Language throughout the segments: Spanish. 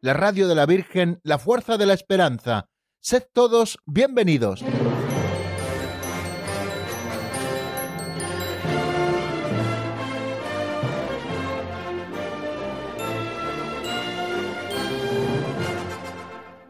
la radio de la Virgen, la fuerza de la esperanza. Sed todos bienvenidos.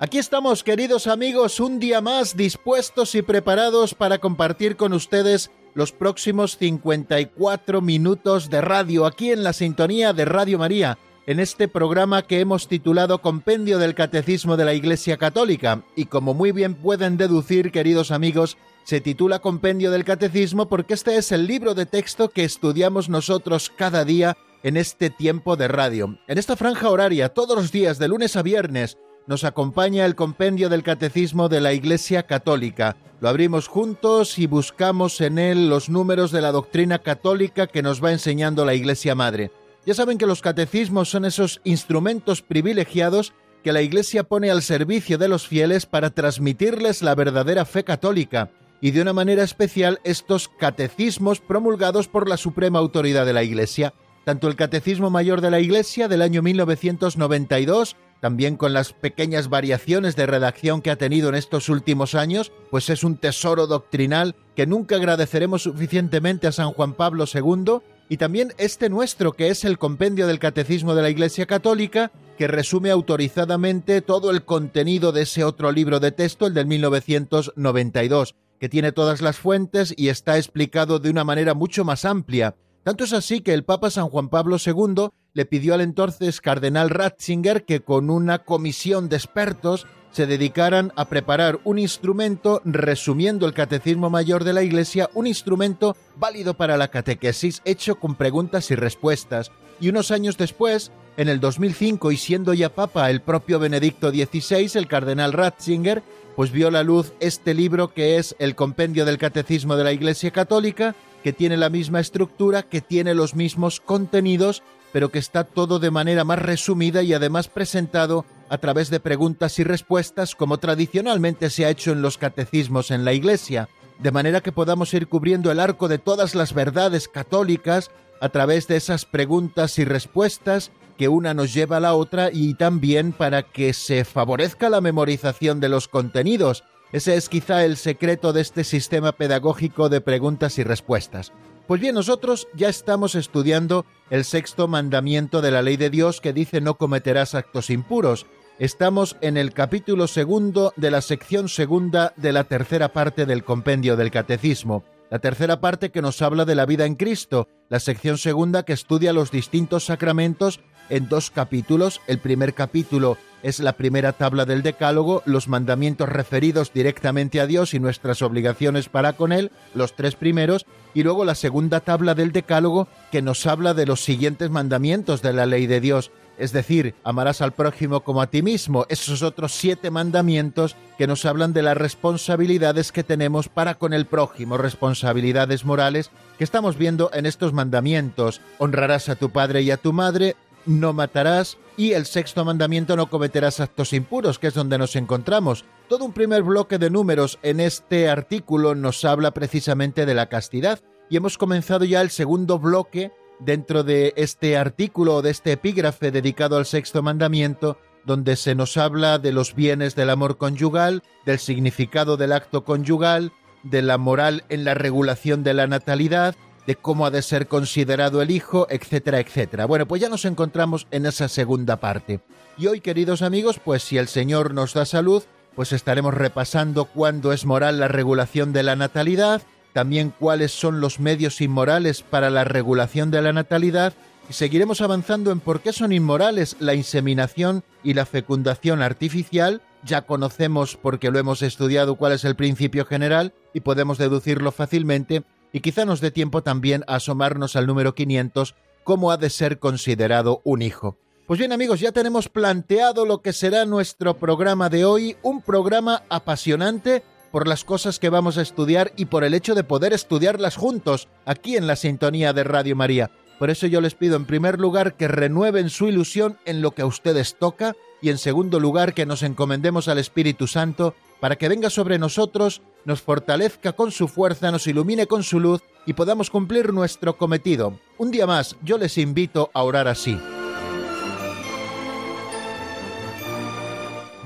Aquí estamos, queridos amigos, un día más dispuestos y preparados para compartir con ustedes los próximos 54 minutos de radio aquí en la sintonía de Radio María, en este programa que hemos titulado Compendio del Catecismo de la Iglesia Católica. Y como muy bien pueden deducir, queridos amigos, se titula Compendio del Catecismo porque este es el libro de texto que estudiamos nosotros cada día en este tiempo de radio. En esta franja horaria, todos los días, de lunes a viernes, nos acompaña el compendio del Catecismo de la Iglesia Católica. Lo abrimos juntos y buscamos en él los números de la doctrina católica que nos va enseñando la Iglesia Madre. Ya saben que los catecismos son esos instrumentos privilegiados que la Iglesia pone al servicio de los fieles para transmitirles la verdadera fe católica, y de una manera especial estos catecismos promulgados por la Suprema Autoridad de la Iglesia. Tanto el Catecismo Mayor de la Iglesia del año 1992 también con las pequeñas variaciones de redacción que ha tenido en estos últimos años, pues es un tesoro doctrinal que nunca agradeceremos suficientemente a San Juan Pablo II, y también este nuestro, que es el Compendio del Catecismo de la Iglesia Católica, que resume autorizadamente todo el contenido de ese otro libro de texto, el del 1992, que tiene todas las fuentes y está explicado de una manera mucho más amplia. Tanto es así que el Papa San Juan Pablo II le pidió al entonces cardenal Ratzinger que con una comisión de expertos se dedicaran a preparar un instrumento resumiendo el Catecismo Mayor de la Iglesia, un instrumento válido para la catequesis hecho con preguntas y respuestas. Y unos años después, en el 2005 y siendo ya papa el propio Benedicto XVI, el cardenal Ratzinger, pues vio la luz este libro que es el Compendio del Catecismo de la Iglesia Católica, que tiene la misma estructura, que tiene los mismos contenidos pero que está todo de manera más resumida y además presentado a través de preguntas y respuestas como tradicionalmente se ha hecho en los catecismos en la Iglesia, de manera que podamos ir cubriendo el arco de todas las verdades católicas a través de esas preguntas y respuestas que una nos lleva a la otra y también para que se favorezca la memorización de los contenidos. Ese es quizá el secreto de este sistema pedagógico de preguntas y respuestas. Pues bien, nosotros ya estamos estudiando el sexto mandamiento de la ley de Dios que dice no cometerás actos impuros. Estamos en el capítulo segundo de la sección segunda de la tercera parte del compendio del Catecismo. La tercera parte que nos habla de la vida en Cristo, la sección segunda que estudia los distintos sacramentos en dos capítulos. El primer capítulo es la primera tabla del Decálogo, los mandamientos referidos directamente a Dios y nuestras obligaciones para con Él, los tres primeros, y luego la segunda tabla del Decálogo que nos habla de los siguientes mandamientos de la ley de Dios, es decir, amarás al prójimo como a ti mismo, esos otros siete mandamientos que nos hablan de las responsabilidades que tenemos para con el prójimo, responsabilidades morales que estamos viendo en estos mandamientos. Honrarás a tu padre y a tu madre, no matarás y el sexto mandamiento no cometerás actos impuros, que es donde nos encontramos. Todo un primer bloque de números en este artículo nos habla precisamente de la castidad y hemos comenzado ya el segundo bloque dentro de este artículo o de este epígrafe dedicado al sexto mandamiento, donde se nos habla de los bienes del amor conyugal, del significado del acto conyugal, de la moral en la regulación de la natalidad, de cómo ha de ser considerado el hijo, etcétera, etcétera. Bueno, pues ya nos encontramos en esa segunda parte. Y hoy, queridos amigos, pues si el Señor nos da salud, pues estaremos repasando cuándo es moral la regulación de la natalidad, también cuáles son los medios inmorales para la regulación de la natalidad, y seguiremos avanzando en por qué son inmorales la inseminación y la fecundación artificial, ya conocemos porque lo hemos estudiado cuál es el principio general y podemos deducirlo fácilmente, y quizá nos dé tiempo también a asomarnos al número 500, cómo ha de ser considerado un hijo. Pues bien amigos, ya tenemos planteado lo que será nuestro programa de hoy, un programa apasionante por las cosas que vamos a estudiar y por el hecho de poder estudiarlas juntos aquí en la sintonía de Radio María. Por eso yo les pido en primer lugar que renueven su ilusión en lo que a ustedes toca y en segundo lugar que nos encomendemos al Espíritu Santo para que venga sobre nosotros, nos fortalezca con su fuerza, nos ilumine con su luz y podamos cumplir nuestro cometido. Un día más, yo les invito a orar así.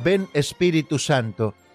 Ven Espíritu Santo,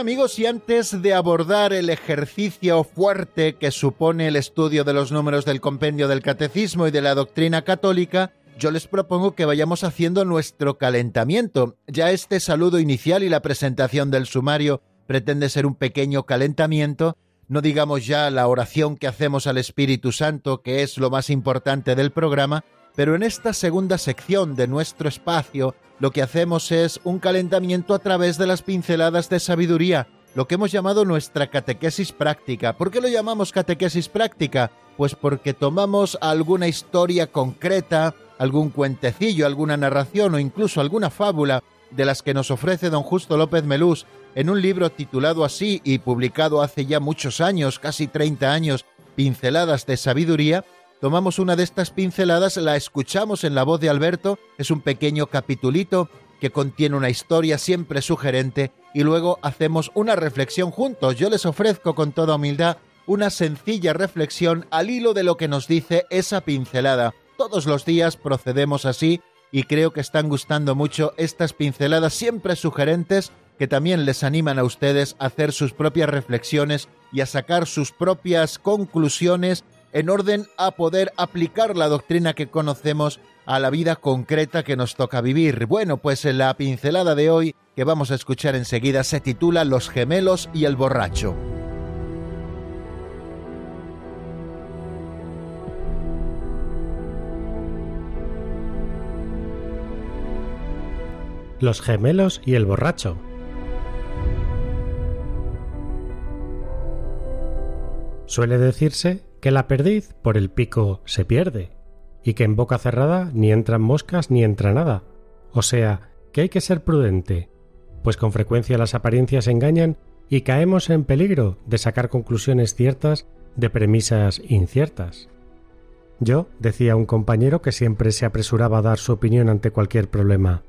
Amigos, y antes de abordar el ejercicio fuerte que supone el estudio de los números del compendio del catecismo y de la doctrina católica, yo les propongo que vayamos haciendo nuestro calentamiento. Ya este saludo inicial y la presentación del sumario pretende ser un pequeño calentamiento, no digamos ya la oración que hacemos al Espíritu Santo, que es lo más importante del programa, pero en esta segunda sección de nuestro espacio lo que hacemos es un calentamiento a través de las pinceladas de sabiduría, lo que hemos llamado nuestra catequesis práctica. ¿Por qué lo llamamos catequesis práctica? Pues porque tomamos alguna historia concreta, algún cuentecillo, alguna narración o incluso alguna fábula de las que nos ofrece don Justo López Melús en un libro titulado así y publicado hace ya muchos años, casi 30 años, Pinceladas de Sabiduría, tomamos una de estas pinceladas, la escuchamos en la voz de Alberto, es un pequeño capitulito que contiene una historia siempre sugerente y luego hacemos una reflexión juntos. Yo les ofrezco con toda humildad una sencilla reflexión al hilo de lo que nos dice esa pincelada. Todos los días procedemos así y creo que están gustando mucho estas pinceladas siempre sugerentes que también les animan a ustedes a hacer sus propias reflexiones y a sacar sus propias conclusiones en orden a poder aplicar la doctrina que conocemos a la vida concreta que nos toca vivir. Bueno, pues la pincelada de hoy que vamos a escuchar enseguida se titula Los gemelos y el borracho. Los gemelos y el borracho. Suele decirse que la perdiz por el pico se pierde, y que en boca cerrada ni entran moscas ni entra nada. O sea, que hay que ser prudente, pues con frecuencia las apariencias engañan y caemos en peligro de sacar conclusiones ciertas de premisas inciertas. Yo decía a un compañero que siempre se apresuraba a dar su opinión ante cualquier problema.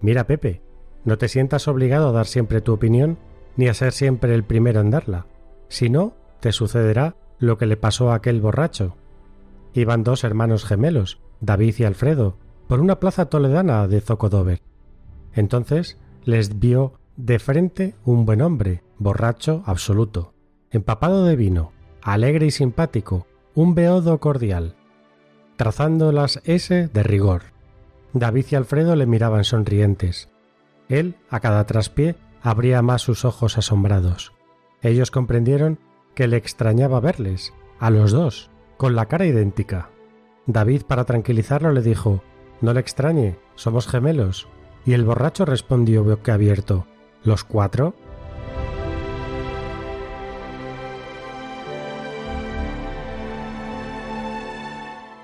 Mira, Pepe, no te sientas obligado a dar siempre tu opinión ni a ser siempre el primero en darla. Si no, te sucederá lo que le pasó a aquel borracho. Iban dos hermanos gemelos, David y Alfredo, por una plaza toledana de Zocodover. Entonces les vio de frente un buen hombre, borracho absoluto, empapado de vino, alegre y simpático, un beodo cordial, trazando las S de rigor. David y Alfredo le miraban sonrientes. Él, a cada traspié, abría más sus ojos asombrados. Ellos comprendieron que le extrañaba verles, a los dos, con la cara idéntica. David, para tranquilizarlo, le dijo No le extrañe, somos gemelos. Y el borracho respondió abierto ¿Los cuatro?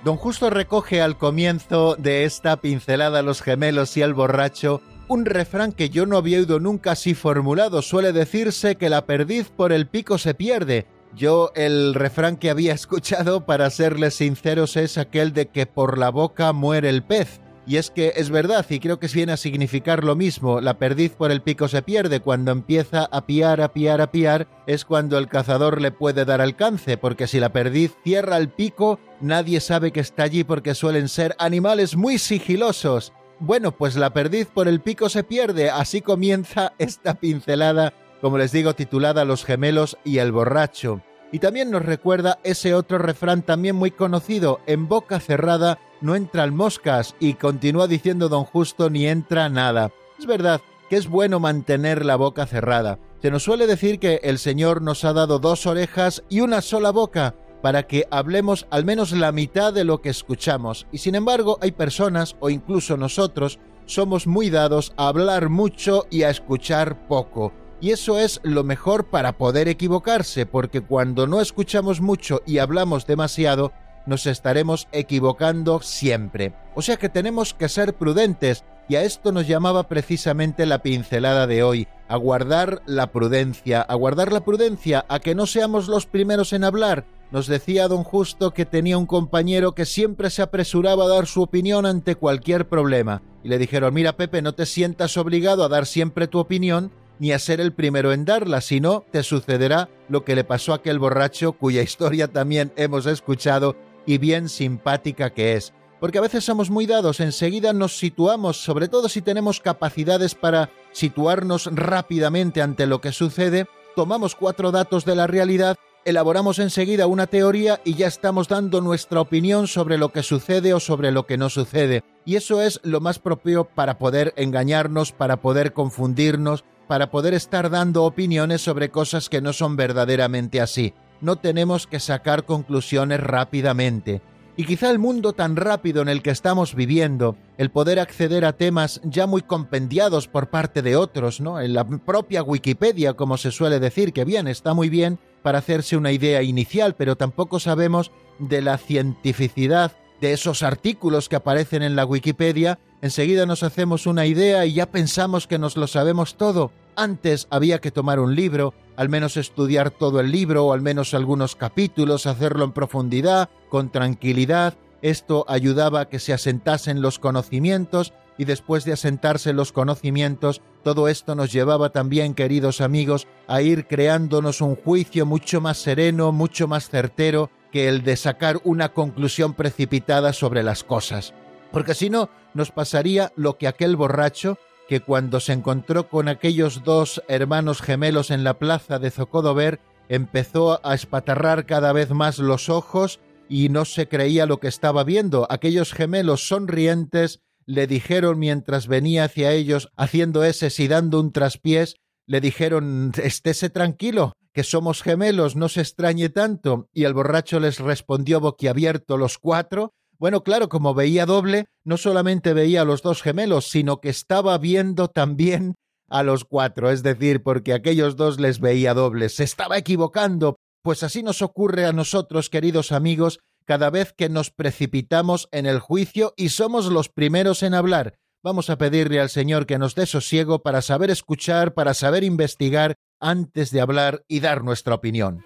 Don Justo recoge al comienzo de esta pincelada Los gemelos y el borracho un refrán que yo no había oído nunca así formulado. Suele decirse que la perdiz por el pico se pierde. Yo el refrán que había escuchado, para serles sinceros, es aquel de que por la boca muere el pez. Y es que es verdad, y creo que viene a significar lo mismo, la perdiz por el pico se pierde, cuando empieza a piar, a piar, a piar, es cuando el cazador le puede dar alcance, porque si la perdiz cierra el pico, nadie sabe que está allí porque suelen ser animales muy sigilosos. Bueno, pues la perdiz por el pico se pierde, así comienza esta pincelada, como les digo, titulada Los gemelos y el borracho. Y también nos recuerda ese otro refrán también muy conocido, en boca cerrada no entran moscas y continúa diciendo don Justo ni entra nada. Es verdad que es bueno mantener la boca cerrada. Se nos suele decir que el Señor nos ha dado dos orejas y una sola boca para que hablemos al menos la mitad de lo que escuchamos. Y sin embargo hay personas, o incluso nosotros, somos muy dados a hablar mucho y a escuchar poco. Y eso es lo mejor para poder equivocarse, porque cuando no escuchamos mucho y hablamos demasiado, nos estaremos equivocando siempre. O sea que tenemos que ser prudentes, y a esto nos llamaba precisamente la pincelada de hoy, a guardar la prudencia, a guardar la prudencia, a que no seamos los primeros en hablar. Nos decía don Justo que tenía un compañero que siempre se apresuraba a dar su opinión ante cualquier problema, y le dijeron, mira Pepe, no te sientas obligado a dar siempre tu opinión, ni a ser el primero en darla, sino te sucederá lo que le pasó a aquel borracho cuya historia también hemos escuchado y bien simpática que es. Porque a veces somos muy dados, enseguida nos situamos, sobre todo si tenemos capacidades para situarnos rápidamente ante lo que sucede, tomamos cuatro datos de la realidad, elaboramos enseguida una teoría y ya estamos dando nuestra opinión sobre lo que sucede o sobre lo que no sucede. Y eso es lo más propio para poder engañarnos, para poder confundirnos, para poder estar dando opiniones sobre cosas que no son verdaderamente así. No tenemos que sacar conclusiones rápidamente. Y quizá el mundo tan rápido en el que estamos viviendo, el poder acceder a temas ya muy compendiados por parte de otros, ¿no? En la propia Wikipedia, como se suele decir, que bien, está muy bien para hacerse una idea inicial, pero tampoco sabemos de la cientificidad de esos artículos que aparecen en la Wikipedia, enseguida nos hacemos una idea y ya pensamos que nos lo sabemos todo. Antes había que tomar un libro, al menos estudiar todo el libro o al menos algunos capítulos, hacerlo en profundidad, con tranquilidad. Esto ayudaba a que se asentasen los conocimientos y después de asentarse los conocimientos, todo esto nos llevaba también, queridos amigos, a ir creándonos un juicio mucho más sereno, mucho más certero, que el de sacar una conclusión precipitada sobre las cosas. Porque si no, nos pasaría lo que aquel borracho, que cuando se encontró con aquellos dos hermanos gemelos en la plaza de Zocodover, empezó a espatarrar cada vez más los ojos y no se creía lo que estaba viendo. Aquellos gemelos sonrientes le dijeron mientras venía hacia ellos haciendo ese y dando un traspiés, le dijeron estése tranquilo, que somos gemelos, no se extrañe tanto. Y el borracho les respondió boquiabierto los cuatro. Bueno, claro, como veía doble, no solamente veía a los dos gemelos, sino que estaba viendo también a los cuatro, es decir, porque aquellos dos les veía dobles. Se estaba equivocando. Pues así nos ocurre a nosotros, queridos amigos, cada vez que nos precipitamos en el juicio y somos los primeros en hablar. Vamos a pedirle al Señor que nos dé sosiego para saber escuchar, para saber investigar antes de hablar y dar nuestra opinión.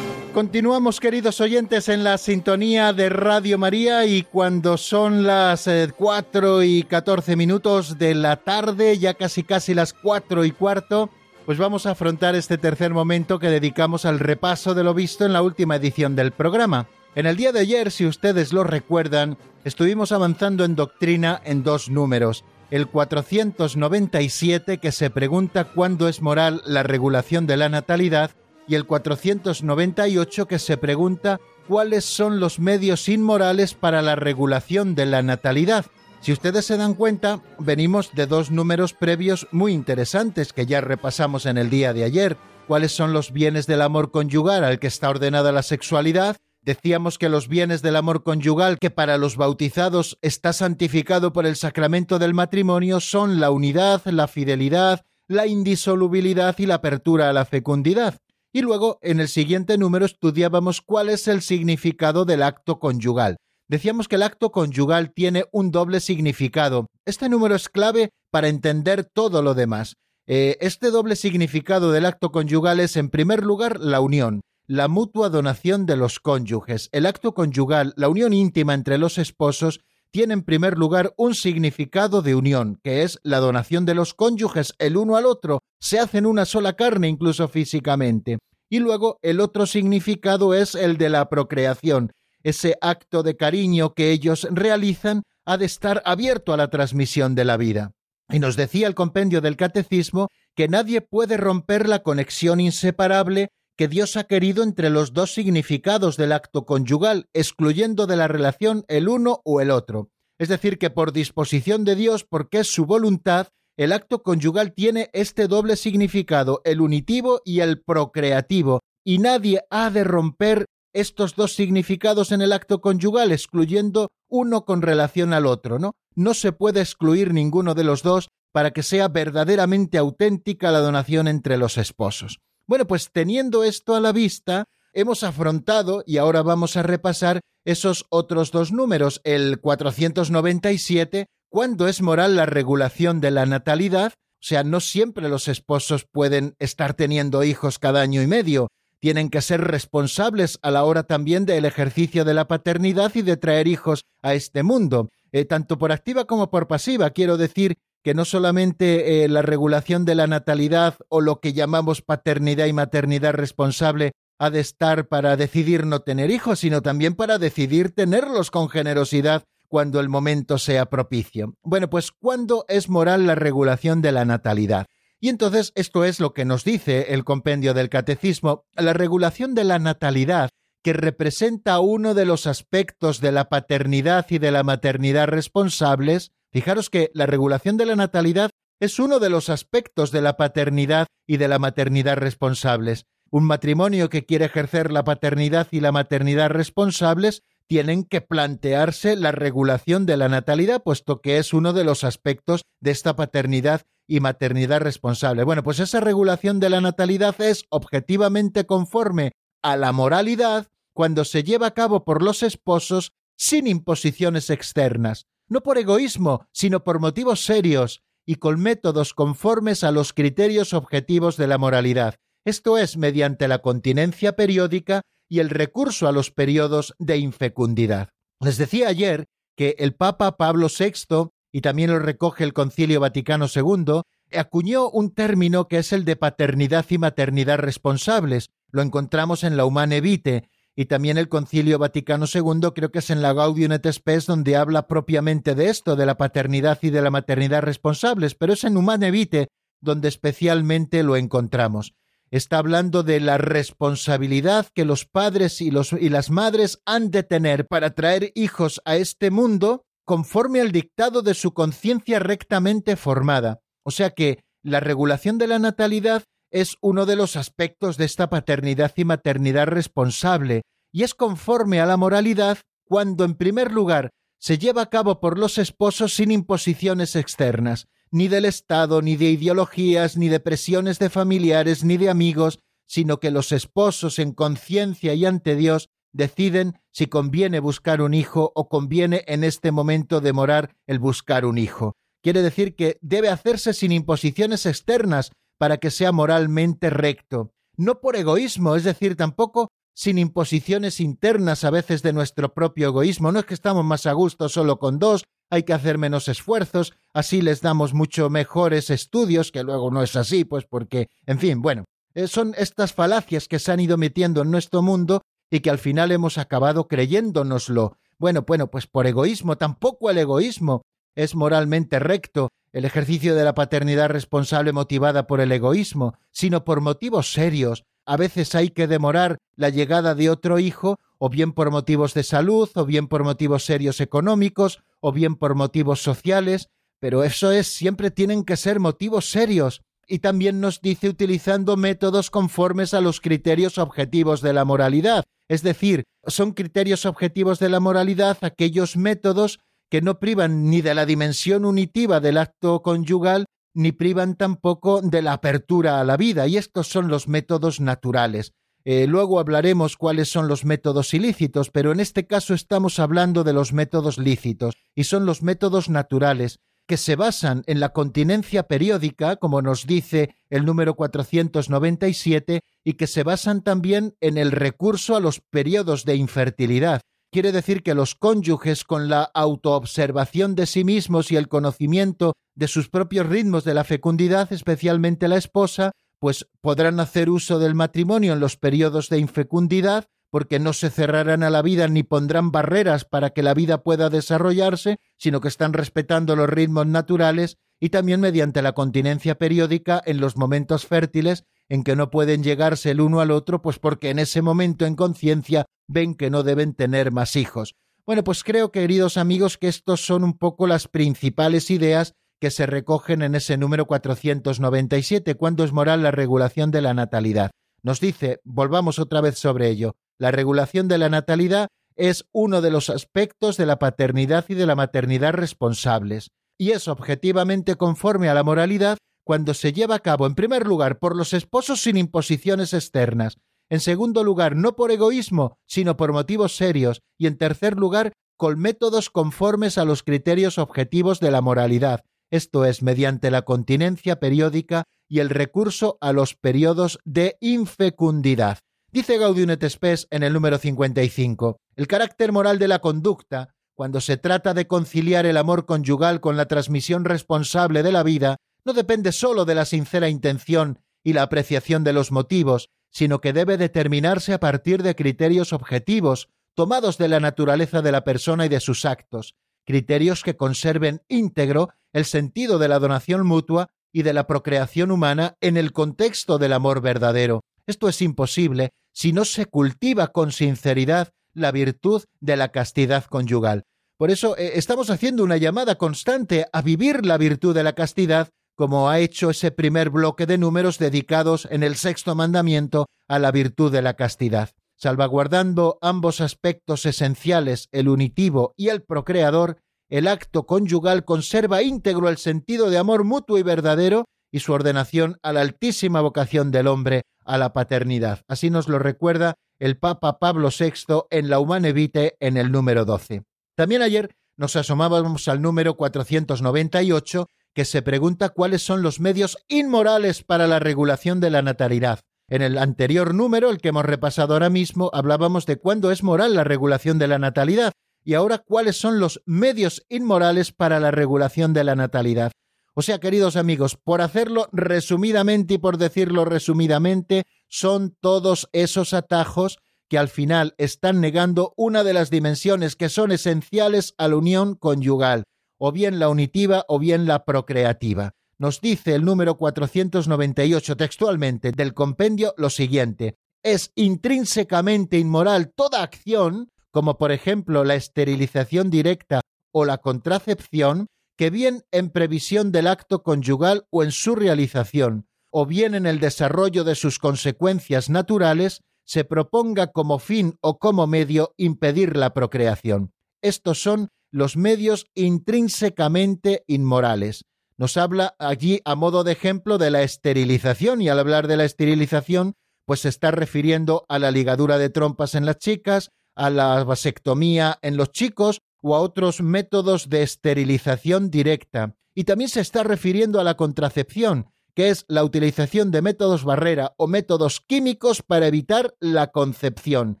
Continuamos, queridos oyentes, en la sintonía de Radio María y cuando son las eh, cuatro y catorce minutos de la tarde, ya casi casi las cuatro y cuarto, pues vamos a afrontar este tercer momento que dedicamos al repaso de lo visto en la última edición del programa. En el día de ayer, si ustedes lo recuerdan, estuvimos avanzando en doctrina en dos números. El 497 que se pregunta cuándo es moral la regulación de la natalidad y el 498 que se pregunta cuáles son los medios inmorales para la regulación de la natalidad. Si ustedes se dan cuenta, venimos de dos números previos muy interesantes que ya repasamos en el día de ayer. ¿Cuáles son los bienes del amor conyugal al que está ordenada la sexualidad? Decíamos que los bienes del amor conyugal que para los bautizados está santificado por el sacramento del matrimonio son la unidad, la fidelidad, la indisolubilidad y la apertura a la fecundidad. Y luego, en el siguiente número, estudiábamos cuál es el significado del acto conyugal. Decíamos que el acto conyugal tiene un doble significado. Este número es clave para entender todo lo demás. Eh, este doble significado del acto conyugal es, en primer lugar, la unión, la mutua donación de los cónyuges. El acto conyugal, la unión íntima entre los esposos, tiene en primer lugar un significado de unión, que es la donación de los cónyuges el uno al otro, se hacen una sola carne incluso físicamente. Y luego el otro significado es el de la procreación, ese acto de cariño que ellos realizan ha de estar abierto a la transmisión de la vida. Y nos decía el compendio del catecismo que nadie puede romper la conexión inseparable que Dios ha querido entre los dos significados del acto conyugal, excluyendo de la relación el uno o el otro. Es decir, que por disposición de Dios, porque es su voluntad, el acto conyugal tiene este doble significado, el unitivo y el procreativo, y nadie ha de romper estos dos significados en el acto conyugal, excluyendo uno con relación al otro, ¿no? No se puede excluir ninguno de los dos para que sea verdaderamente auténtica la donación entre los esposos. Bueno, pues teniendo esto a la vista, hemos afrontado y ahora vamos a repasar esos otros dos números, el 497, cuando es moral la regulación de la natalidad, o sea, no siempre los esposos pueden estar teniendo hijos cada año y medio, tienen que ser responsables a la hora también del ejercicio de la paternidad y de traer hijos a este mundo, eh, tanto por activa como por pasiva. Quiero decir que no solamente eh, la regulación de la natalidad o lo que llamamos paternidad y maternidad responsable ha de estar para decidir no tener hijos, sino también para decidir tenerlos con generosidad cuando el momento sea propicio. Bueno, pues ¿cuándo es moral la regulación de la natalidad? Y entonces esto es lo que nos dice el compendio del catecismo, la regulación de la natalidad que representa uno de los aspectos de la paternidad y de la maternidad responsables, Fijaros que la regulación de la natalidad es uno de los aspectos de la paternidad y de la maternidad responsables. Un matrimonio que quiere ejercer la paternidad y la maternidad responsables tienen que plantearse la regulación de la natalidad, puesto que es uno de los aspectos de esta paternidad y maternidad responsable. Bueno, pues esa regulación de la natalidad es objetivamente conforme a la moralidad cuando se lleva a cabo por los esposos sin imposiciones externas no por egoísmo, sino por motivos serios y con métodos conformes a los criterios objetivos de la moralidad, esto es, mediante la continencia periódica y el recurso a los periodos de infecundidad. Les decía ayer que el Papa Pablo VI, y también lo recoge el Concilio Vaticano II, acuñó un término que es el de paternidad y maternidad responsables. Lo encontramos en la Humane Vitae, y también el Concilio Vaticano II, creo que es en la Gaudium et Spes donde habla propiamente de esto, de la paternidad y de la maternidad responsables, pero es en Humane Vitae donde especialmente lo encontramos. Está hablando de la responsabilidad que los padres y, y las madres han de tener para traer hijos a este mundo conforme al dictado de su conciencia rectamente formada. O sea que la regulación de la natalidad es uno de los aspectos de esta paternidad y maternidad responsable, y es conforme a la moralidad cuando, en primer lugar, se lleva a cabo por los esposos sin imposiciones externas, ni del Estado, ni de ideologías, ni de presiones de familiares, ni de amigos, sino que los esposos en conciencia y ante Dios deciden si conviene buscar un hijo o conviene en este momento demorar el buscar un hijo. Quiere decir que debe hacerse sin imposiciones externas, para que sea moralmente recto, no por egoísmo, es decir, tampoco sin imposiciones internas a veces de nuestro propio egoísmo. No es que estamos más a gusto solo con dos, hay que hacer menos esfuerzos, así les damos mucho mejores estudios, que luego no es así, pues porque, en fin, bueno, eh, son estas falacias que se han ido metiendo en nuestro mundo y que al final hemos acabado creyéndonoslo. Bueno, bueno, pues por egoísmo, tampoco el egoísmo es moralmente recto, el ejercicio de la paternidad responsable motivada por el egoísmo, sino por motivos serios. A veces hay que demorar la llegada de otro hijo, o bien por motivos de salud, o bien por motivos serios económicos, o bien por motivos sociales, pero eso es, siempre tienen que ser motivos serios. Y también nos dice utilizando métodos conformes a los criterios objetivos de la moralidad. Es decir, son criterios objetivos de la moralidad aquellos métodos que no privan ni de la dimensión unitiva del acto conyugal ni privan tampoco de la apertura a la vida, y estos son los métodos naturales. Eh, luego hablaremos cuáles son los métodos ilícitos, pero en este caso estamos hablando de los métodos lícitos, y son los métodos naturales, que se basan en la continencia periódica, como nos dice el número 497, y que se basan también en el recurso a los periodos de infertilidad. Quiere decir que los cónyuges, con la autoobservación de sí mismos y el conocimiento de sus propios ritmos de la fecundidad, especialmente la esposa, pues podrán hacer uso del matrimonio en los periodos de infecundidad, porque no se cerrarán a la vida ni pondrán barreras para que la vida pueda desarrollarse, sino que están respetando los ritmos naturales y también mediante la continencia periódica en los momentos fértiles en que no pueden llegarse el uno al otro, pues porque en ese momento en conciencia ven que no deben tener más hijos. Bueno, pues creo, queridos amigos, que estos son un poco las principales ideas que se recogen en ese número 497, cuando es moral la regulación de la natalidad. Nos dice, volvamos otra vez sobre ello, la regulación de la natalidad es uno de los aspectos de la paternidad y de la maternidad responsables, y es objetivamente conforme a la moralidad cuando se lleva a cabo, en primer lugar, por los esposos sin imposiciones externas, en segundo lugar, no por egoísmo, sino por motivos serios, y en tercer lugar, con métodos conformes a los criterios objetivos de la moralidad, esto es, mediante la continencia periódica y el recurso a los periodos de infecundidad. Dice Gaudium et en el número 55, el carácter moral de la conducta, cuando se trata de conciliar el amor conyugal con la transmisión responsable de la vida, no depende sólo de la sincera intención y la apreciación de los motivos, sino que debe determinarse a partir de criterios objetivos, tomados de la naturaleza de la persona y de sus actos, criterios que conserven íntegro el sentido de la donación mutua y de la procreación humana en el contexto del amor verdadero. Esto es imposible si no se cultiva con sinceridad la virtud de la castidad conyugal. Por eso eh, estamos haciendo una llamada constante a vivir la virtud de la castidad como ha hecho ese primer bloque de números dedicados en el sexto mandamiento a la virtud de la castidad. Salvaguardando ambos aspectos esenciales, el unitivo y el procreador, el acto conyugal conserva íntegro el sentido de amor mutuo y verdadero y su ordenación a la altísima vocación del hombre a la paternidad. Así nos lo recuerda el Papa Pablo VI en la Humane Vitae en el número 12. También ayer nos asomábamos al número 498 que se pregunta cuáles son los medios inmorales para la regulación de la natalidad. En el anterior número, el que hemos repasado ahora mismo, hablábamos de cuándo es moral la regulación de la natalidad y ahora cuáles son los medios inmorales para la regulación de la natalidad. O sea, queridos amigos, por hacerlo resumidamente y por decirlo resumidamente, son todos esos atajos que al final están negando una de las dimensiones que son esenciales a la unión conyugal, o bien la unitiva o bien la procreativa. Nos dice el número 498 textualmente del compendio lo siguiente, es intrínsecamente inmoral toda acción, como por ejemplo la esterilización directa o la contracepción, que bien en previsión del acto conyugal o en su realización, o bien en el desarrollo de sus consecuencias naturales, se proponga como fin o como medio impedir la procreación. Estos son los medios intrínsecamente inmorales. Nos habla allí a modo de ejemplo de la esterilización y al hablar de la esterilización pues se está refiriendo a la ligadura de trompas en las chicas, a la vasectomía en los chicos o a otros métodos de esterilización directa. Y también se está refiriendo a la contracepción, que es la utilización de métodos barrera o métodos químicos para evitar la concepción.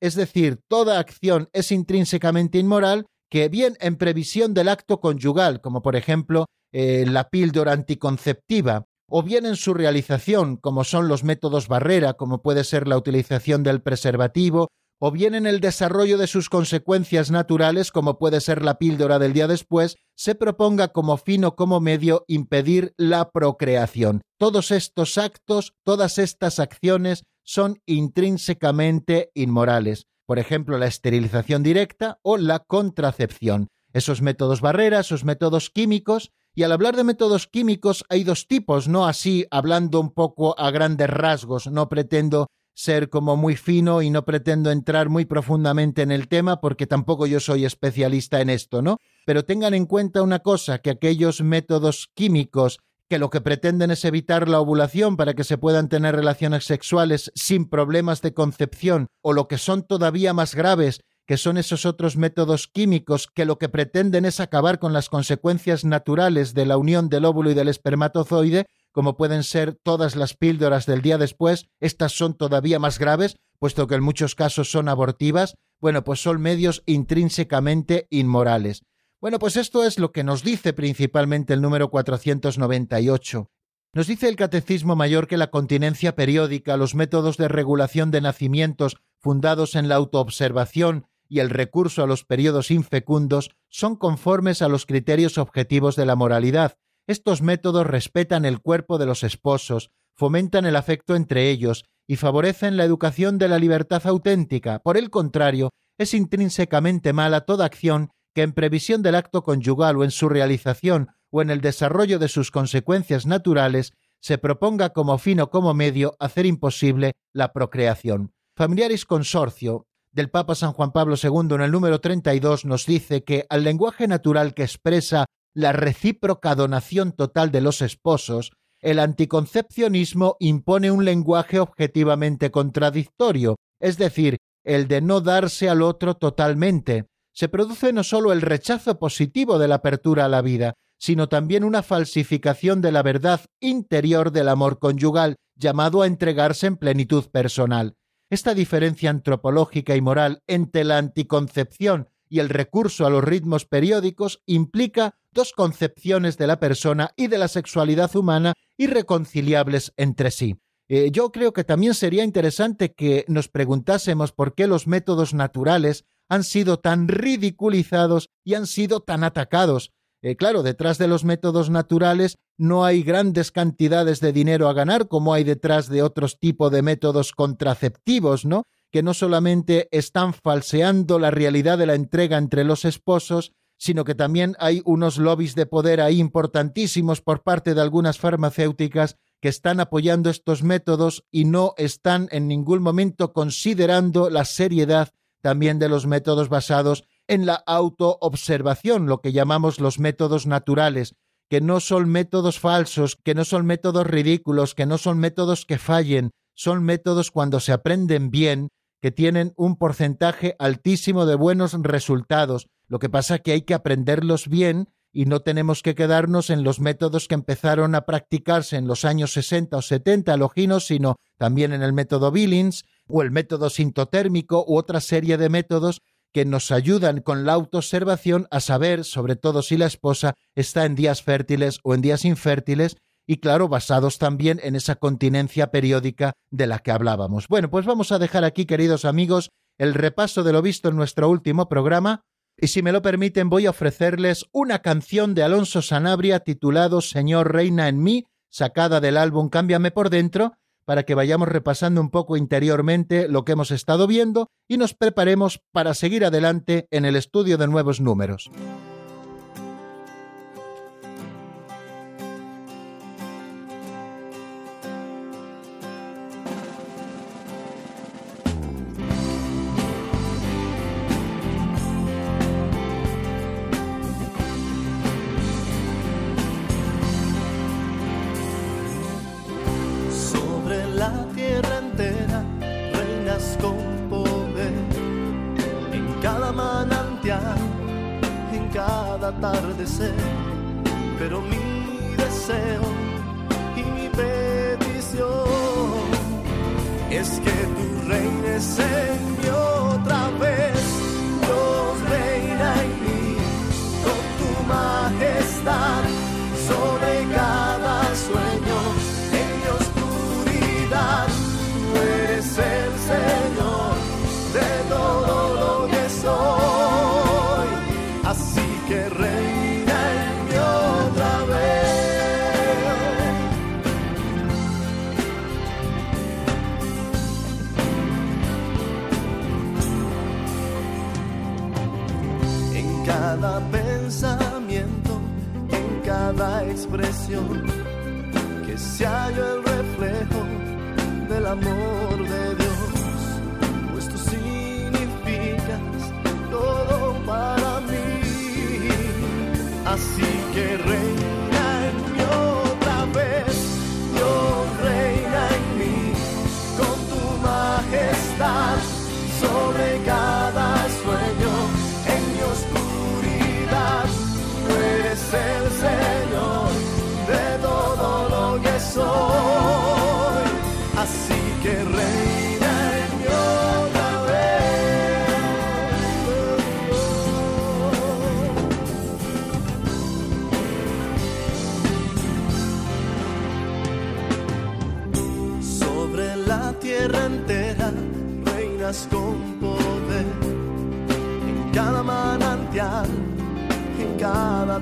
Es decir, toda acción es intrínsecamente inmoral que bien en previsión del acto conyugal, como por ejemplo eh, la píldora anticonceptiva, o bien en su realización, como son los métodos barrera, como puede ser la utilización del preservativo, o bien en el desarrollo de sus consecuencias naturales, como puede ser la píldora del día después, se proponga como fin o como medio impedir la procreación. Todos estos actos, todas estas acciones son intrínsecamente inmorales por ejemplo, la esterilización directa o la contracepción. Esos métodos barreras, esos métodos químicos, y al hablar de métodos químicos hay dos tipos, no así hablando un poco a grandes rasgos, no pretendo ser como muy fino y no pretendo entrar muy profundamente en el tema porque tampoco yo soy especialista en esto, ¿no? Pero tengan en cuenta una cosa, que aquellos métodos químicos que lo que pretenden es evitar la ovulación para que se puedan tener relaciones sexuales sin problemas de concepción, o lo que son todavía más graves, que son esos otros métodos químicos que lo que pretenden es acabar con las consecuencias naturales de la unión del óvulo y del espermatozoide, como pueden ser todas las píldoras del día después, estas son todavía más graves, puesto que en muchos casos son abortivas, bueno, pues son medios intrínsecamente inmorales. Bueno, pues esto es lo que nos dice principalmente el número 498. Nos dice el Catecismo Mayor que la continencia periódica, los métodos de regulación de nacimientos fundados en la autoobservación y el recurso a los periodos infecundos son conformes a los criterios objetivos de la moralidad. Estos métodos respetan el cuerpo de los esposos, fomentan el afecto entre ellos y favorecen la educación de la libertad auténtica. Por el contrario, es intrínsecamente mala toda acción que en previsión del acto conyugal o en su realización o en el desarrollo de sus consecuencias naturales se proponga como fin o como medio hacer imposible la procreación. Familiaris Consorcio del Papa San Juan Pablo II en el número 32 nos dice que al lenguaje natural que expresa la recíproca donación total de los esposos, el anticoncepcionismo impone un lenguaje objetivamente contradictorio, es decir, el de no darse al otro totalmente, se produce no sólo el rechazo positivo de la apertura a la vida, sino también una falsificación de la verdad interior del amor conyugal, llamado a entregarse en plenitud personal. Esta diferencia antropológica y moral entre la anticoncepción y el recurso a los ritmos periódicos implica dos concepciones de la persona y de la sexualidad humana irreconciliables entre sí. Eh, yo creo que también sería interesante que nos preguntásemos por qué los métodos naturales han sido tan ridiculizados y han sido tan atacados. Eh, claro, detrás de los métodos naturales no hay grandes cantidades de dinero a ganar como hay detrás de otros tipos de métodos contraceptivos, ¿no? Que no solamente están falseando la realidad de la entrega entre los esposos, sino que también hay unos lobbies de poder ahí importantísimos por parte de algunas farmacéuticas que están apoyando estos métodos y no están en ningún momento considerando la seriedad también de los métodos basados en la autoobservación, lo que llamamos los métodos naturales, que no son métodos falsos, que no son métodos ridículos, que no son métodos que fallen, son métodos cuando se aprenden bien, que tienen un porcentaje altísimo de buenos resultados. Lo que pasa es que hay que aprenderlos bien y no tenemos que quedarnos en los métodos que empezaron a practicarse en los años 60 o 70 loginos, sino también en el método Billings, o el método sintotérmico u otra serie de métodos que nos ayudan con la autoobservación a saber, sobre todo si la esposa está en días fértiles o en días infértiles, y claro, basados también en esa continencia periódica de la que hablábamos. Bueno, pues vamos a dejar aquí, queridos amigos, el repaso de lo visto en nuestro último programa, y si me lo permiten voy a ofrecerles una canción de Alonso Sanabria titulado Señor Reina en mí, sacada del álbum Cámbiame por dentro, para que vayamos repasando un poco interiormente lo que hemos estado viendo y nos preparemos para seguir adelante en el estudio de nuevos números.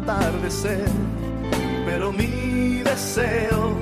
Atardecer. Pero mi deseo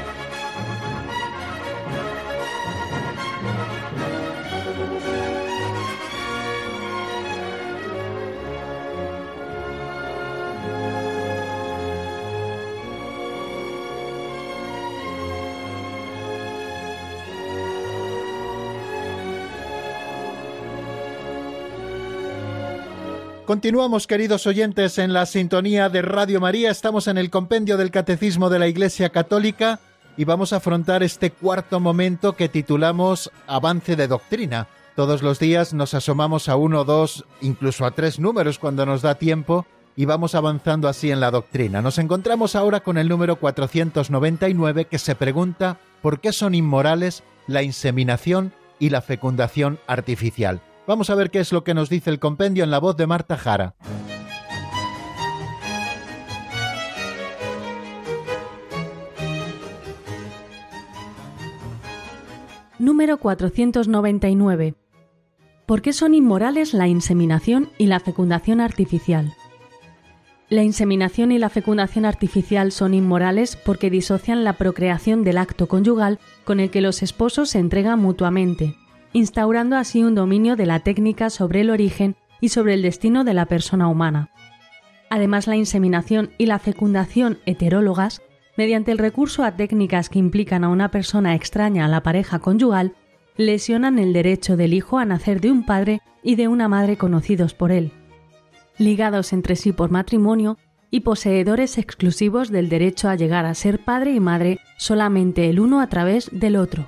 Continuamos, queridos oyentes, en la sintonía de Radio María. Estamos en el compendio del Catecismo de la Iglesia Católica y vamos a afrontar este cuarto momento que titulamos Avance de Doctrina. Todos los días nos asomamos a uno, dos, incluso a tres números cuando nos da tiempo y vamos avanzando así en la doctrina. Nos encontramos ahora con el número 499 que se pregunta ¿por qué son inmorales la inseminación y la fecundación artificial? Vamos a ver qué es lo que nos dice el compendio en la voz de Marta Jara. Número 499. ¿Por qué son inmorales la inseminación y la fecundación artificial? La inseminación y la fecundación artificial son inmorales porque disocian la procreación del acto conyugal con el que los esposos se entregan mutuamente, instaurando así un dominio de la técnica sobre el origen y sobre el destino de la persona humana. Además, la inseminación y la fecundación heterólogas, mediante el recurso a técnicas que implican a una persona extraña a la pareja conyugal, lesionan el derecho del hijo a nacer de un padre y de una madre conocidos por él, ligados entre sí por matrimonio y poseedores exclusivos del derecho a llegar a ser padre y madre solamente el uno a través del otro.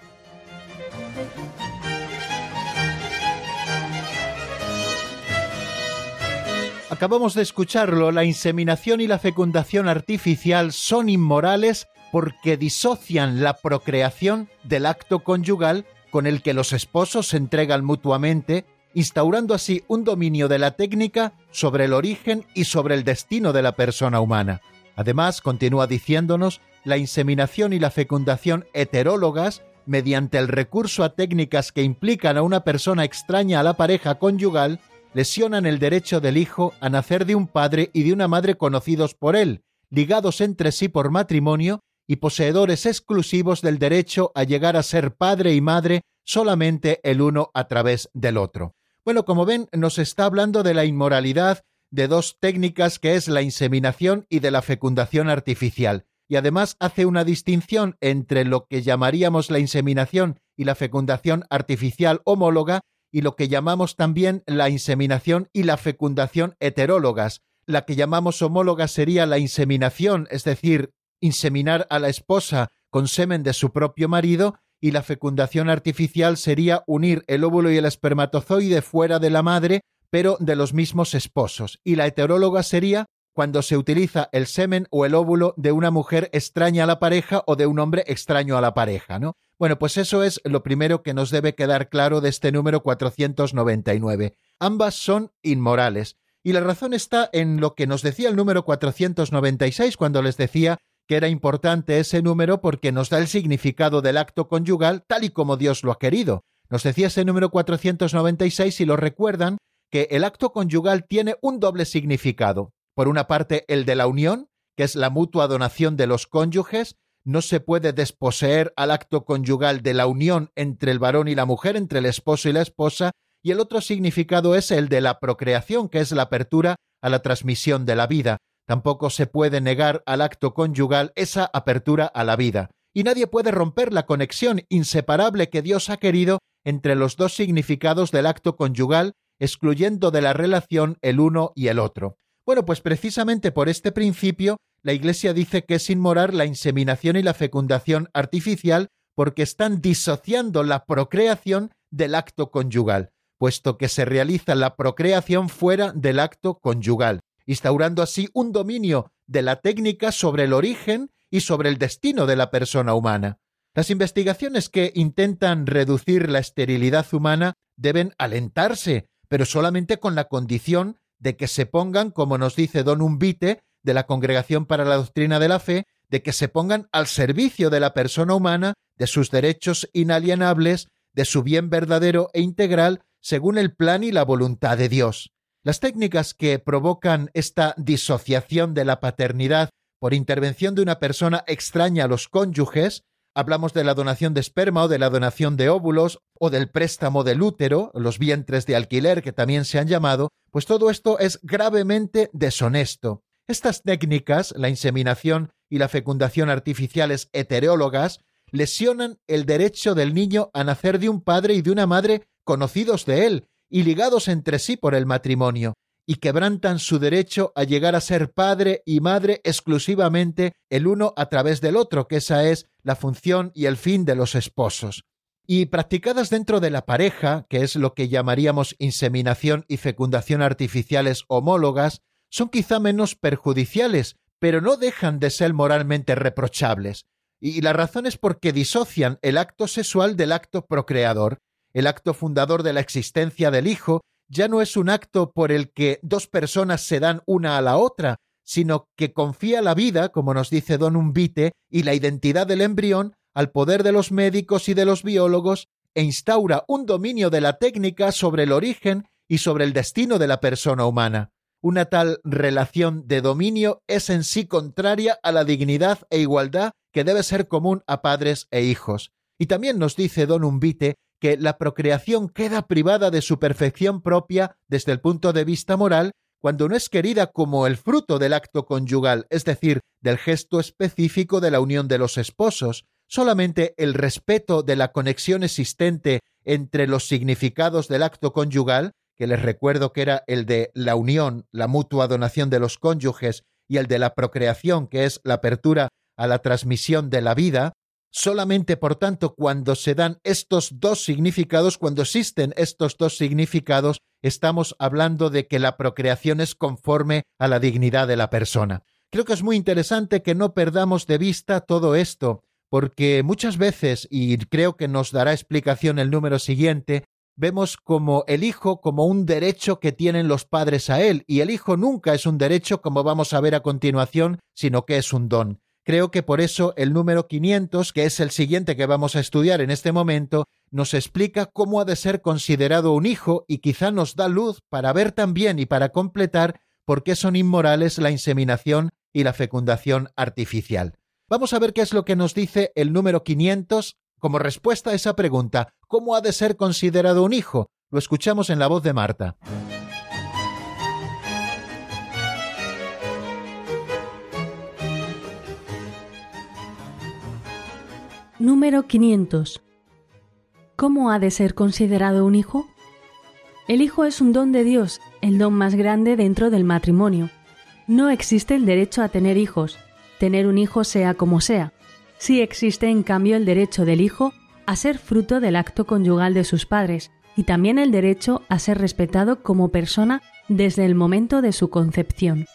Acabamos de escucharlo, la inseminación y la fecundación artificial son inmorales porque disocian la procreación del acto conyugal con el que los esposos se entregan mutuamente, instaurando así un dominio de la técnica sobre el origen y sobre el destino de la persona humana. Además, continúa diciéndonos, la inseminación y la fecundación heterólogas, mediante el recurso a técnicas que implican a una persona extraña a la pareja conyugal, lesionan el derecho del hijo a nacer de un padre y de una madre conocidos por él, ligados entre sí por matrimonio y poseedores exclusivos del derecho a llegar a ser padre y madre solamente el uno a través del otro. Bueno, como ven, nos está hablando de la inmoralidad de dos técnicas que es la inseminación y de la fecundación artificial, y además hace una distinción entre lo que llamaríamos la inseminación y la fecundación artificial homóloga y lo que llamamos también la inseminación y la fecundación heterólogas. La que llamamos homóloga sería la inseminación, es decir, inseminar a la esposa con semen de su propio marido, y la fecundación artificial sería unir el óvulo y el espermatozoide fuera de la madre, pero de los mismos esposos. Y la heteróloga sería cuando se utiliza el semen o el óvulo de una mujer extraña a la pareja o de un hombre extraño a la pareja, ¿no? Bueno, pues eso es lo primero que nos debe quedar claro de este número 499. Ambas son inmorales. Y la razón está en lo que nos decía el número 496 cuando les decía que era importante ese número porque nos da el significado del acto conyugal tal y como Dios lo ha querido. Nos decía ese número 496, si lo recuerdan, que el acto conyugal tiene un doble significado. Por una parte, el de la unión, que es la mutua donación de los cónyuges, no se puede desposeer al acto conyugal de la unión entre el varón y la mujer, entre el esposo y la esposa, y el otro significado es el de la procreación, que es la apertura a la transmisión de la vida. Tampoco se puede negar al acto conyugal esa apertura a la vida. Y nadie puede romper la conexión inseparable que Dios ha querido entre los dos significados del acto conyugal, excluyendo de la relación el uno y el otro. Bueno, pues precisamente por este principio, la Iglesia dice que es inmoral la inseminación y la fecundación artificial porque están disociando la procreación del acto conyugal, puesto que se realiza la procreación fuera del acto conyugal, instaurando así un dominio de la técnica sobre el origen y sobre el destino de la persona humana. Las investigaciones que intentan reducir la esterilidad humana deben alentarse, pero solamente con la condición de que se pongan, como nos dice Don Umbite, de la Congregación para la Doctrina de la Fe, de que se pongan al servicio de la persona humana, de sus derechos inalienables, de su bien verdadero e integral, según el plan y la voluntad de Dios. Las técnicas que provocan esta disociación de la paternidad por intervención de una persona extraña a los cónyuges, hablamos de la donación de esperma o de la donación de óvulos o del préstamo del útero, los vientres de alquiler que también se han llamado, pues todo esto es gravemente deshonesto. Estas técnicas, la inseminación y la fecundación artificiales heterólogas, lesionan el derecho del niño a nacer de un padre y de una madre conocidos de él y ligados entre sí por el matrimonio, y quebrantan su derecho a llegar a ser padre y madre exclusivamente el uno a través del otro, que esa es la función y el fin de los esposos. Y practicadas dentro de la pareja, que es lo que llamaríamos inseminación y fecundación artificiales homólogas, son quizá menos perjudiciales, pero no dejan de ser moralmente reprochables. Y la razón es porque disocian el acto sexual del acto procreador. El acto fundador de la existencia del hijo ya no es un acto por el que dos personas se dan una a la otra, sino que confía la vida, como nos dice Don Umbite, y la identidad del embrión al poder de los médicos y de los biólogos e instaura un dominio de la técnica sobre el origen y sobre el destino de la persona humana. Una tal relación de dominio es en sí contraria a la dignidad e igualdad que debe ser común a padres e hijos. Y también nos dice don Umbite que la procreación queda privada de su perfección propia desde el punto de vista moral cuando no es querida como el fruto del acto conyugal, es decir, del gesto específico de la unión de los esposos. Solamente el respeto de la conexión existente entre los significados del acto conyugal que les recuerdo que era el de la unión, la mutua donación de los cónyuges, y el de la procreación, que es la apertura a la transmisión de la vida, solamente por tanto cuando se dan estos dos significados, cuando existen estos dos significados, estamos hablando de que la procreación es conforme a la dignidad de la persona. Creo que es muy interesante que no perdamos de vista todo esto, porque muchas veces, y creo que nos dará explicación el número siguiente, vemos como el hijo como un derecho que tienen los padres a él, y el hijo nunca es un derecho como vamos a ver a continuación, sino que es un don. Creo que por eso el número 500, que es el siguiente que vamos a estudiar en este momento, nos explica cómo ha de ser considerado un hijo y quizá nos da luz para ver también y para completar por qué son inmorales la inseminación y la fecundación artificial. Vamos a ver qué es lo que nos dice el número 500 como respuesta a esa pregunta, ¿cómo ha de ser considerado un hijo? Lo escuchamos en la voz de Marta. Número 500. ¿Cómo ha de ser considerado un hijo? El hijo es un don de Dios, el don más grande dentro del matrimonio. No existe el derecho a tener hijos, tener un hijo sea como sea. Sí existe, en cambio, el derecho del hijo a ser fruto del acto conyugal de sus padres y también el derecho a ser respetado como persona desde el momento de su concepción.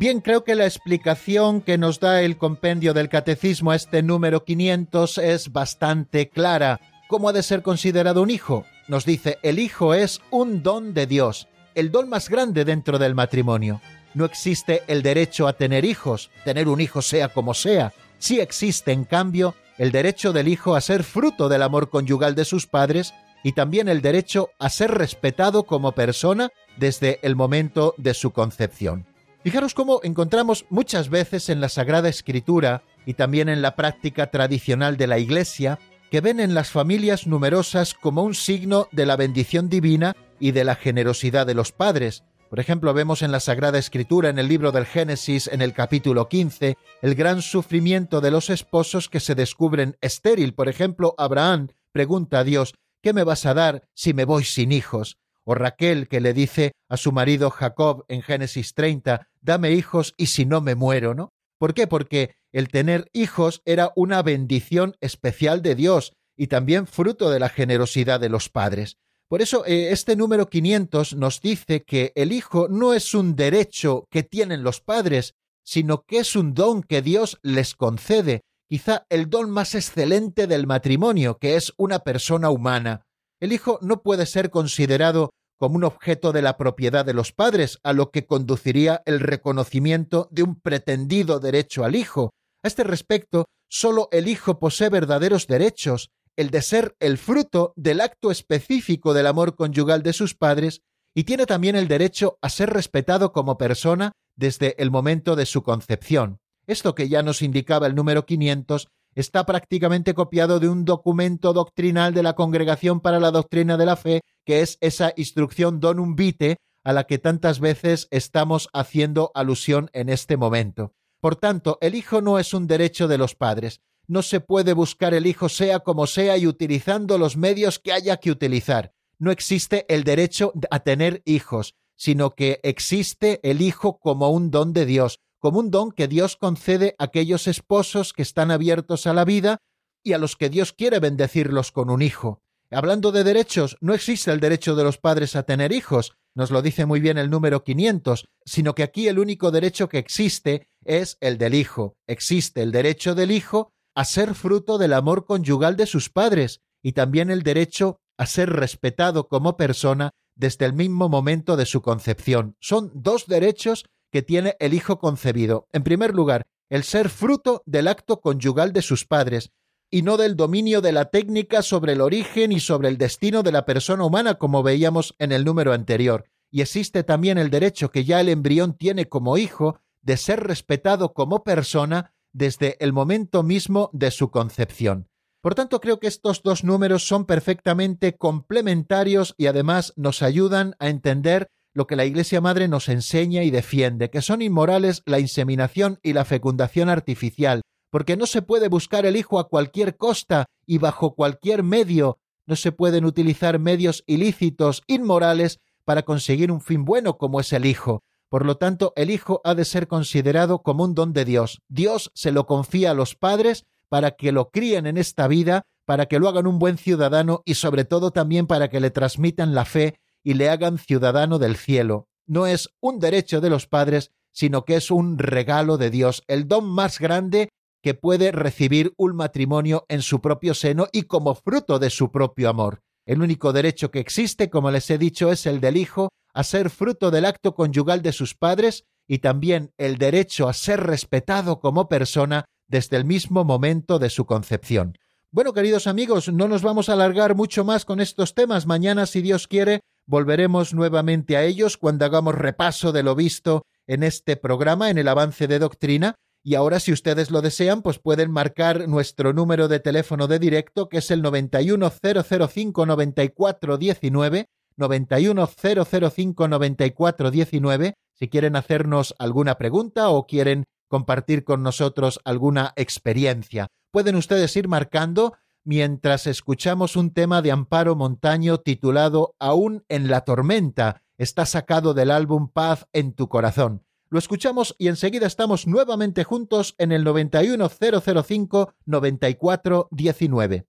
Bien, creo que la explicación que nos da el compendio del catecismo a este número 500 es bastante clara. ¿Cómo ha de ser considerado un hijo? Nos dice, el hijo es un don de Dios, el don más grande dentro del matrimonio. No existe el derecho a tener hijos, tener un hijo sea como sea. Sí existe, en cambio, el derecho del hijo a ser fruto del amor conyugal de sus padres y también el derecho a ser respetado como persona desde el momento de su concepción. Fijaros cómo encontramos muchas veces en la Sagrada Escritura y también en la práctica tradicional de la Iglesia que ven en las familias numerosas como un signo de la bendición divina y de la generosidad de los padres. Por ejemplo, vemos en la Sagrada Escritura, en el libro del Génesis, en el capítulo 15, el gran sufrimiento de los esposos que se descubren estéril. Por ejemplo, Abraham pregunta a Dios, ¿qué me vas a dar si me voy sin hijos? O Raquel que le dice a su marido Jacob en Génesis 30, dame hijos y si no me muero, ¿no? ¿Por qué? Porque el tener hijos era una bendición especial de Dios y también fruto de la generosidad de los padres. Por eso eh, este número 500 nos dice que el hijo no es un derecho que tienen los padres, sino que es un don que Dios les concede, quizá el don más excelente del matrimonio, que es una persona humana. El hijo no puede ser considerado como un objeto de la propiedad de los padres, a lo que conduciría el reconocimiento de un pretendido derecho al hijo. A este respecto, sólo el hijo posee verdaderos derechos, el de ser el fruto del acto específico del amor conyugal de sus padres, y tiene también el derecho a ser respetado como persona desde el momento de su concepción. Esto que ya nos indicaba el número 500 está prácticamente copiado de un documento doctrinal de la Congregación para la Doctrina de la Fe, que es esa instrucción donum vitae a la que tantas veces estamos haciendo alusión en este momento. Por tanto, el hijo no es un derecho de los padres. No se puede buscar el hijo sea como sea y utilizando los medios que haya que utilizar. No existe el derecho a tener hijos, sino que existe el hijo como un don de Dios, como un don que Dios concede a aquellos esposos que están abiertos a la vida y a los que Dios quiere bendecirlos con un hijo. Hablando de derechos, no existe el derecho de los padres a tener hijos, nos lo dice muy bien el número 500, sino que aquí el único derecho que existe es el del hijo. Existe el derecho del hijo a ser fruto del amor conyugal de sus padres y también el derecho a ser respetado como persona desde el mismo momento de su concepción. Son dos derechos que tiene el hijo concebido. En primer lugar, el ser fruto del acto conyugal de sus padres, y no del dominio de la técnica sobre el origen y sobre el destino de la persona humana, como veíamos en el número anterior. Y existe también el derecho que ya el embrión tiene como hijo de ser respetado como persona desde el momento mismo de su concepción. Por tanto, creo que estos dos números son perfectamente complementarios y además nos ayudan a entender lo que la Iglesia Madre nos enseña y defiende, que son inmorales la inseminación y la fecundación artificial, porque no se puede buscar el hijo a cualquier costa y bajo cualquier medio, no se pueden utilizar medios ilícitos, inmorales, para conseguir un fin bueno como es el hijo. Por lo tanto, el hijo ha de ser considerado como un don de Dios. Dios se lo confía a los padres para que lo críen en esta vida, para que lo hagan un buen ciudadano y sobre todo también para que le transmitan la fe y le hagan ciudadano del cielo. No es un derecho de los padres, sino que es un regalo de Dios, el don más grande que puede recibir un matrimonio en su propio seno y como fruto de su propio amor. El único derecho que existe, como les he dicho, es el del hijo a ser fruto del acto conyugal de sus padres y también el derecho a ser respetado como persona desde el mismo momento de su concepción. Bueno, queridos amigos, no nos vamos a alargar mucho más con estos temas. Mañana, si Dios quiere, Volveremos nuevamente a ellos cuando hagamos repaso de lo visto en este programa, en el avance de doctrina. Y ahora, si ustedes lo desean, pues pueden marcar nuestro número de teléfono de directo, que es el 910059419, 910059419, si quieren hacernos alguna pregunta o quieren compartir con nosotros alguna experiencia. Pueden ustedes ir marcando mientras escuchamos un tema de Amparo Montaño titulado Aún en la tormenta. Está sacado del álbum Paz en tu corazón. Lo escuchamos y enseguida estamos nuevamente juntos en el 91005 9419.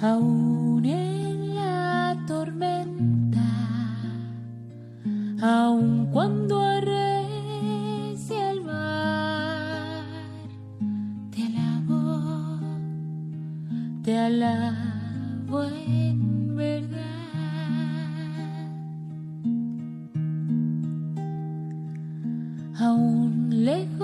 Aún en la tormenta, aun cuando hay te alabo en verdad. Aún lejos.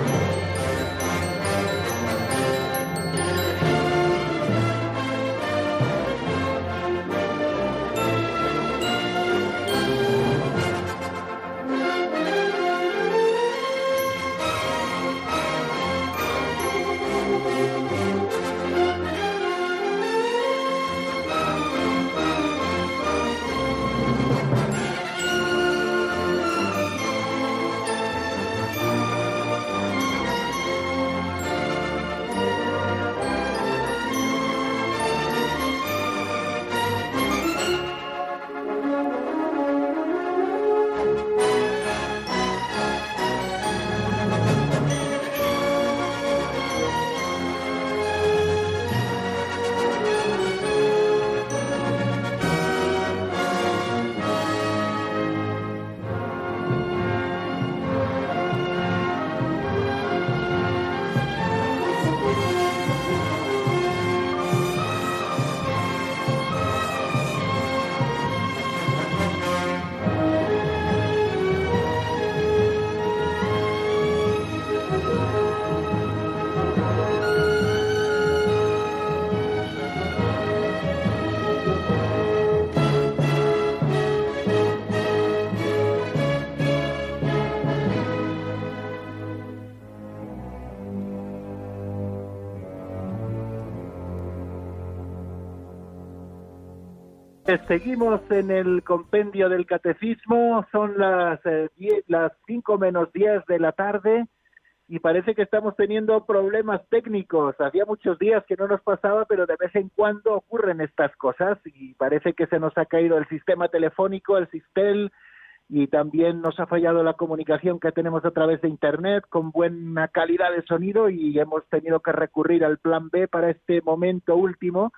Seguimos en el compendio del catecismo, son las, eh, diez, las 5 menos 10 de la tarde y parece que estamos teniendo problemas técnicos. Había muchos días que no nos pasaba, pero de vez en cuando ocurren estas cosas y parece que se nos ha caído el sistema telefónico, el Sistel, y también nos ha fallado la comunicación que tenemos a través de Internet con buena calidad de sonido y hemos tenido que recurrir al plan B para este momento último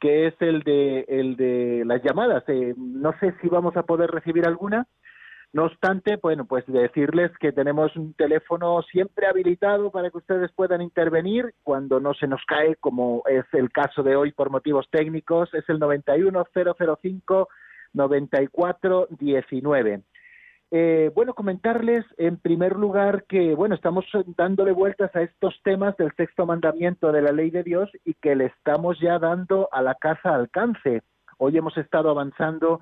que es el de, el de las llamadas. Eh, no sé si vamos a poder recibir alguna, no obstante, bueno, pues decirles que tenemos un teléfono siempre habilitado para que ustedes puedan intervenir cuando no se nos cae, como es el caso de hoy por motivos técnicos, es el 91005 9419. Eh, bueno, comentarles en primer lugar que, bueno, estamos dándole vueltas a estos temas del sexto mandamiento de la ley de Dios y que le estamos ya dando a la casa alcance. Hoy hemos estado avanzando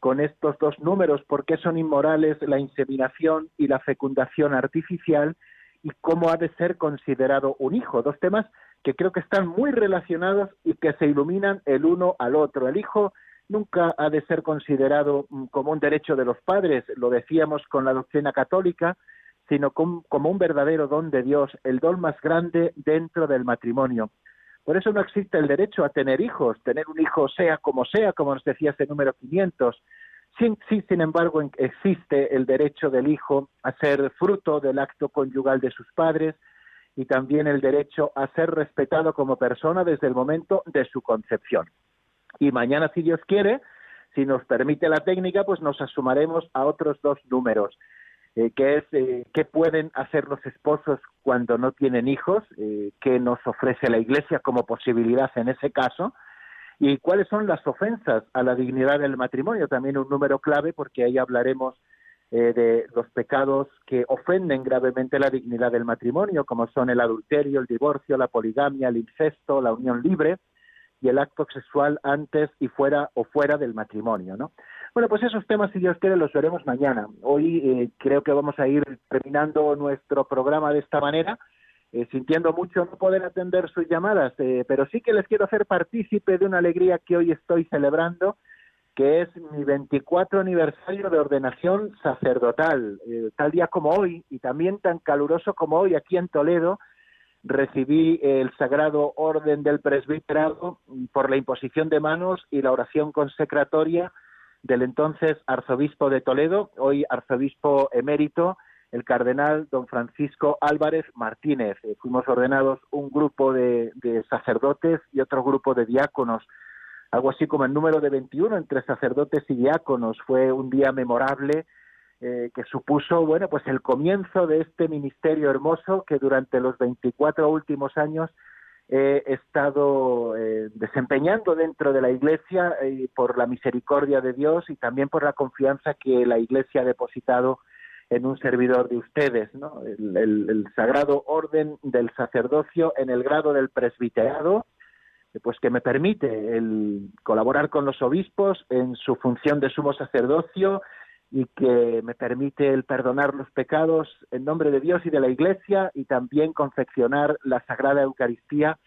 con estos dos números, por qué son inmorales la inseminación y la fecundación artificial y cómo ha de ser considerado un hijo. Dos temas que creo que están muy relacionados y que se iluminan el uno al otro. El hijo nunca ha de ser considerado mm, como un derecho de los padres, lo decíamos con la doctrina católica, sino como, un verdadero don de Dios, el don más grande dentro del matrimonio. Por eso no existe el derecho a tener hijos, tener un hijo sea como sea, como nos decía este número 500. Sí, sí, sin embargo, existe el derecho del hijo a ser fruto del acto conyugal de sus padres y también el derecho a ser respetado como persona desde el momento de su concepción. Y mañana, si Dios quiere, si nos permite la técnica, pues nos asumaremos a otros dos números. Eh, que es eh, qué pueden hacer los esposos cuando no tienen hijos, eh, qué nos ofrece la Iglesia como posibilidad en ese caso, y cuáles son las ofensas a la dignidad del matrimonio, también un número clave porque ahí hablaremos de los pecados que ofenden gravemente la dignidad del matrimonio, como son el adulterio, el divorcio, la poligamia, el incesto, la unión libre y el acto sexual antes y fuera o fuera del matrimonio, ¿no? Bueno, pues esos temas, si Dios quiere, los veremos mañana. Hoy eh, creo que vamos a ir terminando nuestro programa de esta manera, eh, sintiendo mucho no poder atender sus llamadas, eh, pero sí que les quiero hacer partícipe de una alegría que hoy estoy celebrando, que es mi 24 aniversario de ordenación sacerdotal. tal día como hoy, y también tan caluroso como hoy aquí en Toledo, recibí el sagrado orden del presbiterado por la imposición de manos y la oración consecratoria del entonces arzobispo de Toledo, hoy arzobispo emérito, el cardenal don Francisco Álvarez Martínez. Eh, fuimos ordenados un grupo de, sacerdotes y otro grupo de diáconos, algo así como el número de 21 entre sacerdotes y diáconos. Fue un día memorable eh, que supuso, bueno, pues el comienzo de este ministerio hermoso que durante los 24 últimos años he estado eh, desempeñando dentro de la Iglesia eh, por la misericordia de Dios y también por la confianza que la Iglesia ha depositado en un servidor de ustedes, ¿no? el, sagrado orden del sacerdocio en el grado del presbiterado, eh, pues que me permite el colaborar con los obispos en su función de sumo sacerdocio y que me permite el perdonar los pecados en nombre de Dios y de la Iglesia y también confeccionar la Sagrada Eucaristía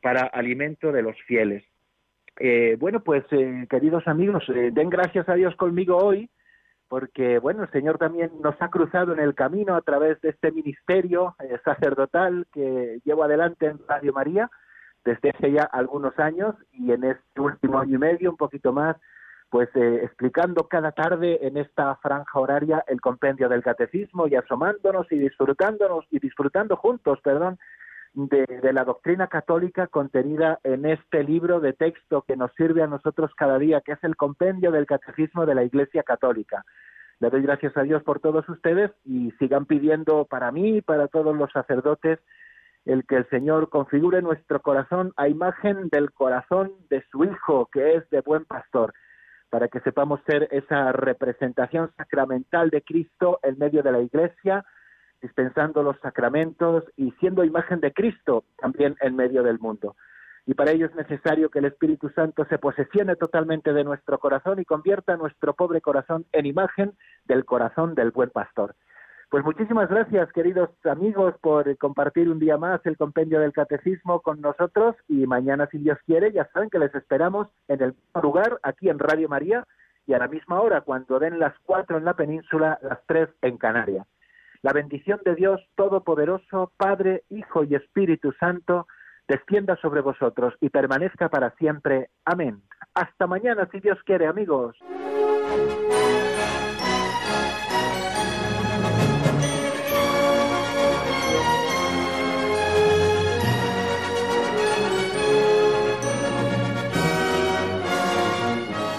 para alimento de los fieles. Eh, bueno, pues eh, queridos amigos, eh, den gracias a Dios conmigo hoy, porque bueno, el Señor también nos ha cruzado en el camino a través de este ministerio sacerdotal que llevo adelante en Radio María desde hace ya algunos años y en este último año y medio, un poquito más, pues eh, explicando cada tarde en esta franja horaria el compendio del catecismo y asomándonos y disfrutándonos y disfrutando juntos, perdón, de, de, la doctrina católica contenida en este libro de texto que nos sirve a nosotros cada día, que es el compendio del catecismo de la Iglesia Católica. Le doy gracias a Dios por todos ustedes y sigan pidiendo para mí y para todos los sacerdotes el que el Señor configure nuestro corazón a imagen del corazón de su Hijo, que es de buen pastor para que sepamos ser esa representación sacramental de Cristo en medio de la Iglesia, dispensando los sacramentos y siendo imagen de Cristo también en medio del mundo. Y para ello es necesario que el Espíritu Santo se posesione totalmente de nuestro corazón y convierta nuestro pobre corazón en imagen del corazón del buen pastor. Pues muchísimas gracias, queridos amigos, por compartir un día más el compendio del catecismo con nosotros y mañana, si Dios quiere, ya saben que les esperamos en el mismo lugar, aquí en Radio María, y a la misma hora, cuando den las cuatro en la península, las tres en Canarias. La bendición de Dios Todopoderoso, Padre, Hijo y Espíritu Santo, descienda sobre vosotros y permanezca para siempre. Amén. Hasta mañana, si Dios quiere, amigos.